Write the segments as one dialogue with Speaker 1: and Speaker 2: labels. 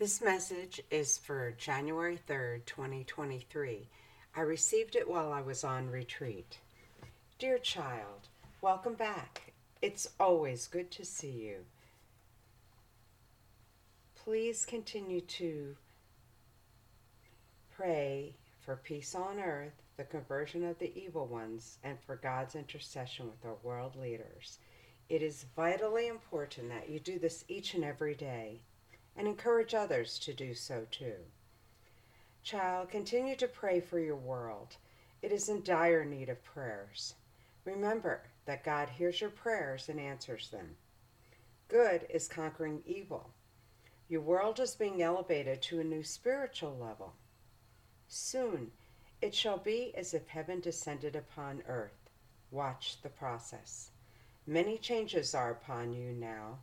Speaker 1: This message is for January 3rd, 2023. I received it while I was on retreat. Dear child, welcome back. It's always good to see you. Please continue to pray for peace on earth, the conversion of the evil ones, and for God's intercession with our world leaders. It is vitally important that you do this each and every day and encourage others to do so too. Child, continue to pray for your world. It is in dire need of prayers. Remember that God hears your prayers and answers them. Good is conquering evil. Your world is being elevated to a new spiritual level. Soon it shall be as if heaven descended upon earth. Watch the process. Many changes are upon you now,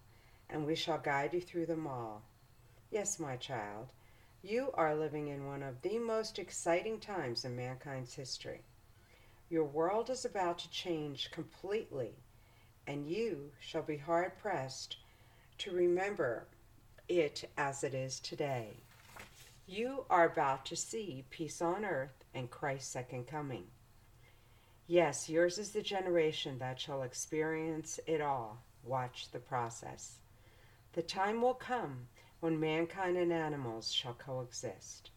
Speaker 1: and we shall guide you through them all. Yes, my child, you are living in one of the most exciting times in mankind's history. Your world is about to change completely, and you shall be hard pressed to remember it as it is today. You are about to see peace on earth and Christ's second coming. Yes, yours is the generation that shall experience it all. Watch the process. The time will come when mankind and animals shall coexist.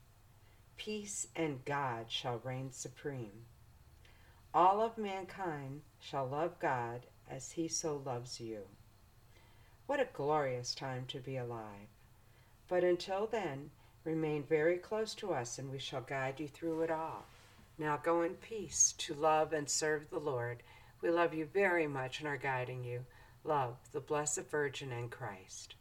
Speaker 1: Peace and God shall reign supreme. All of mankind shall love God as he so loves you. What a glorious time to be alive. But until then, remain very close to us and we shall guide you through it all. Now go in peace to love and serve the Lord. We love you very much and are guiding you. Love the Blessed Virgin and Christ.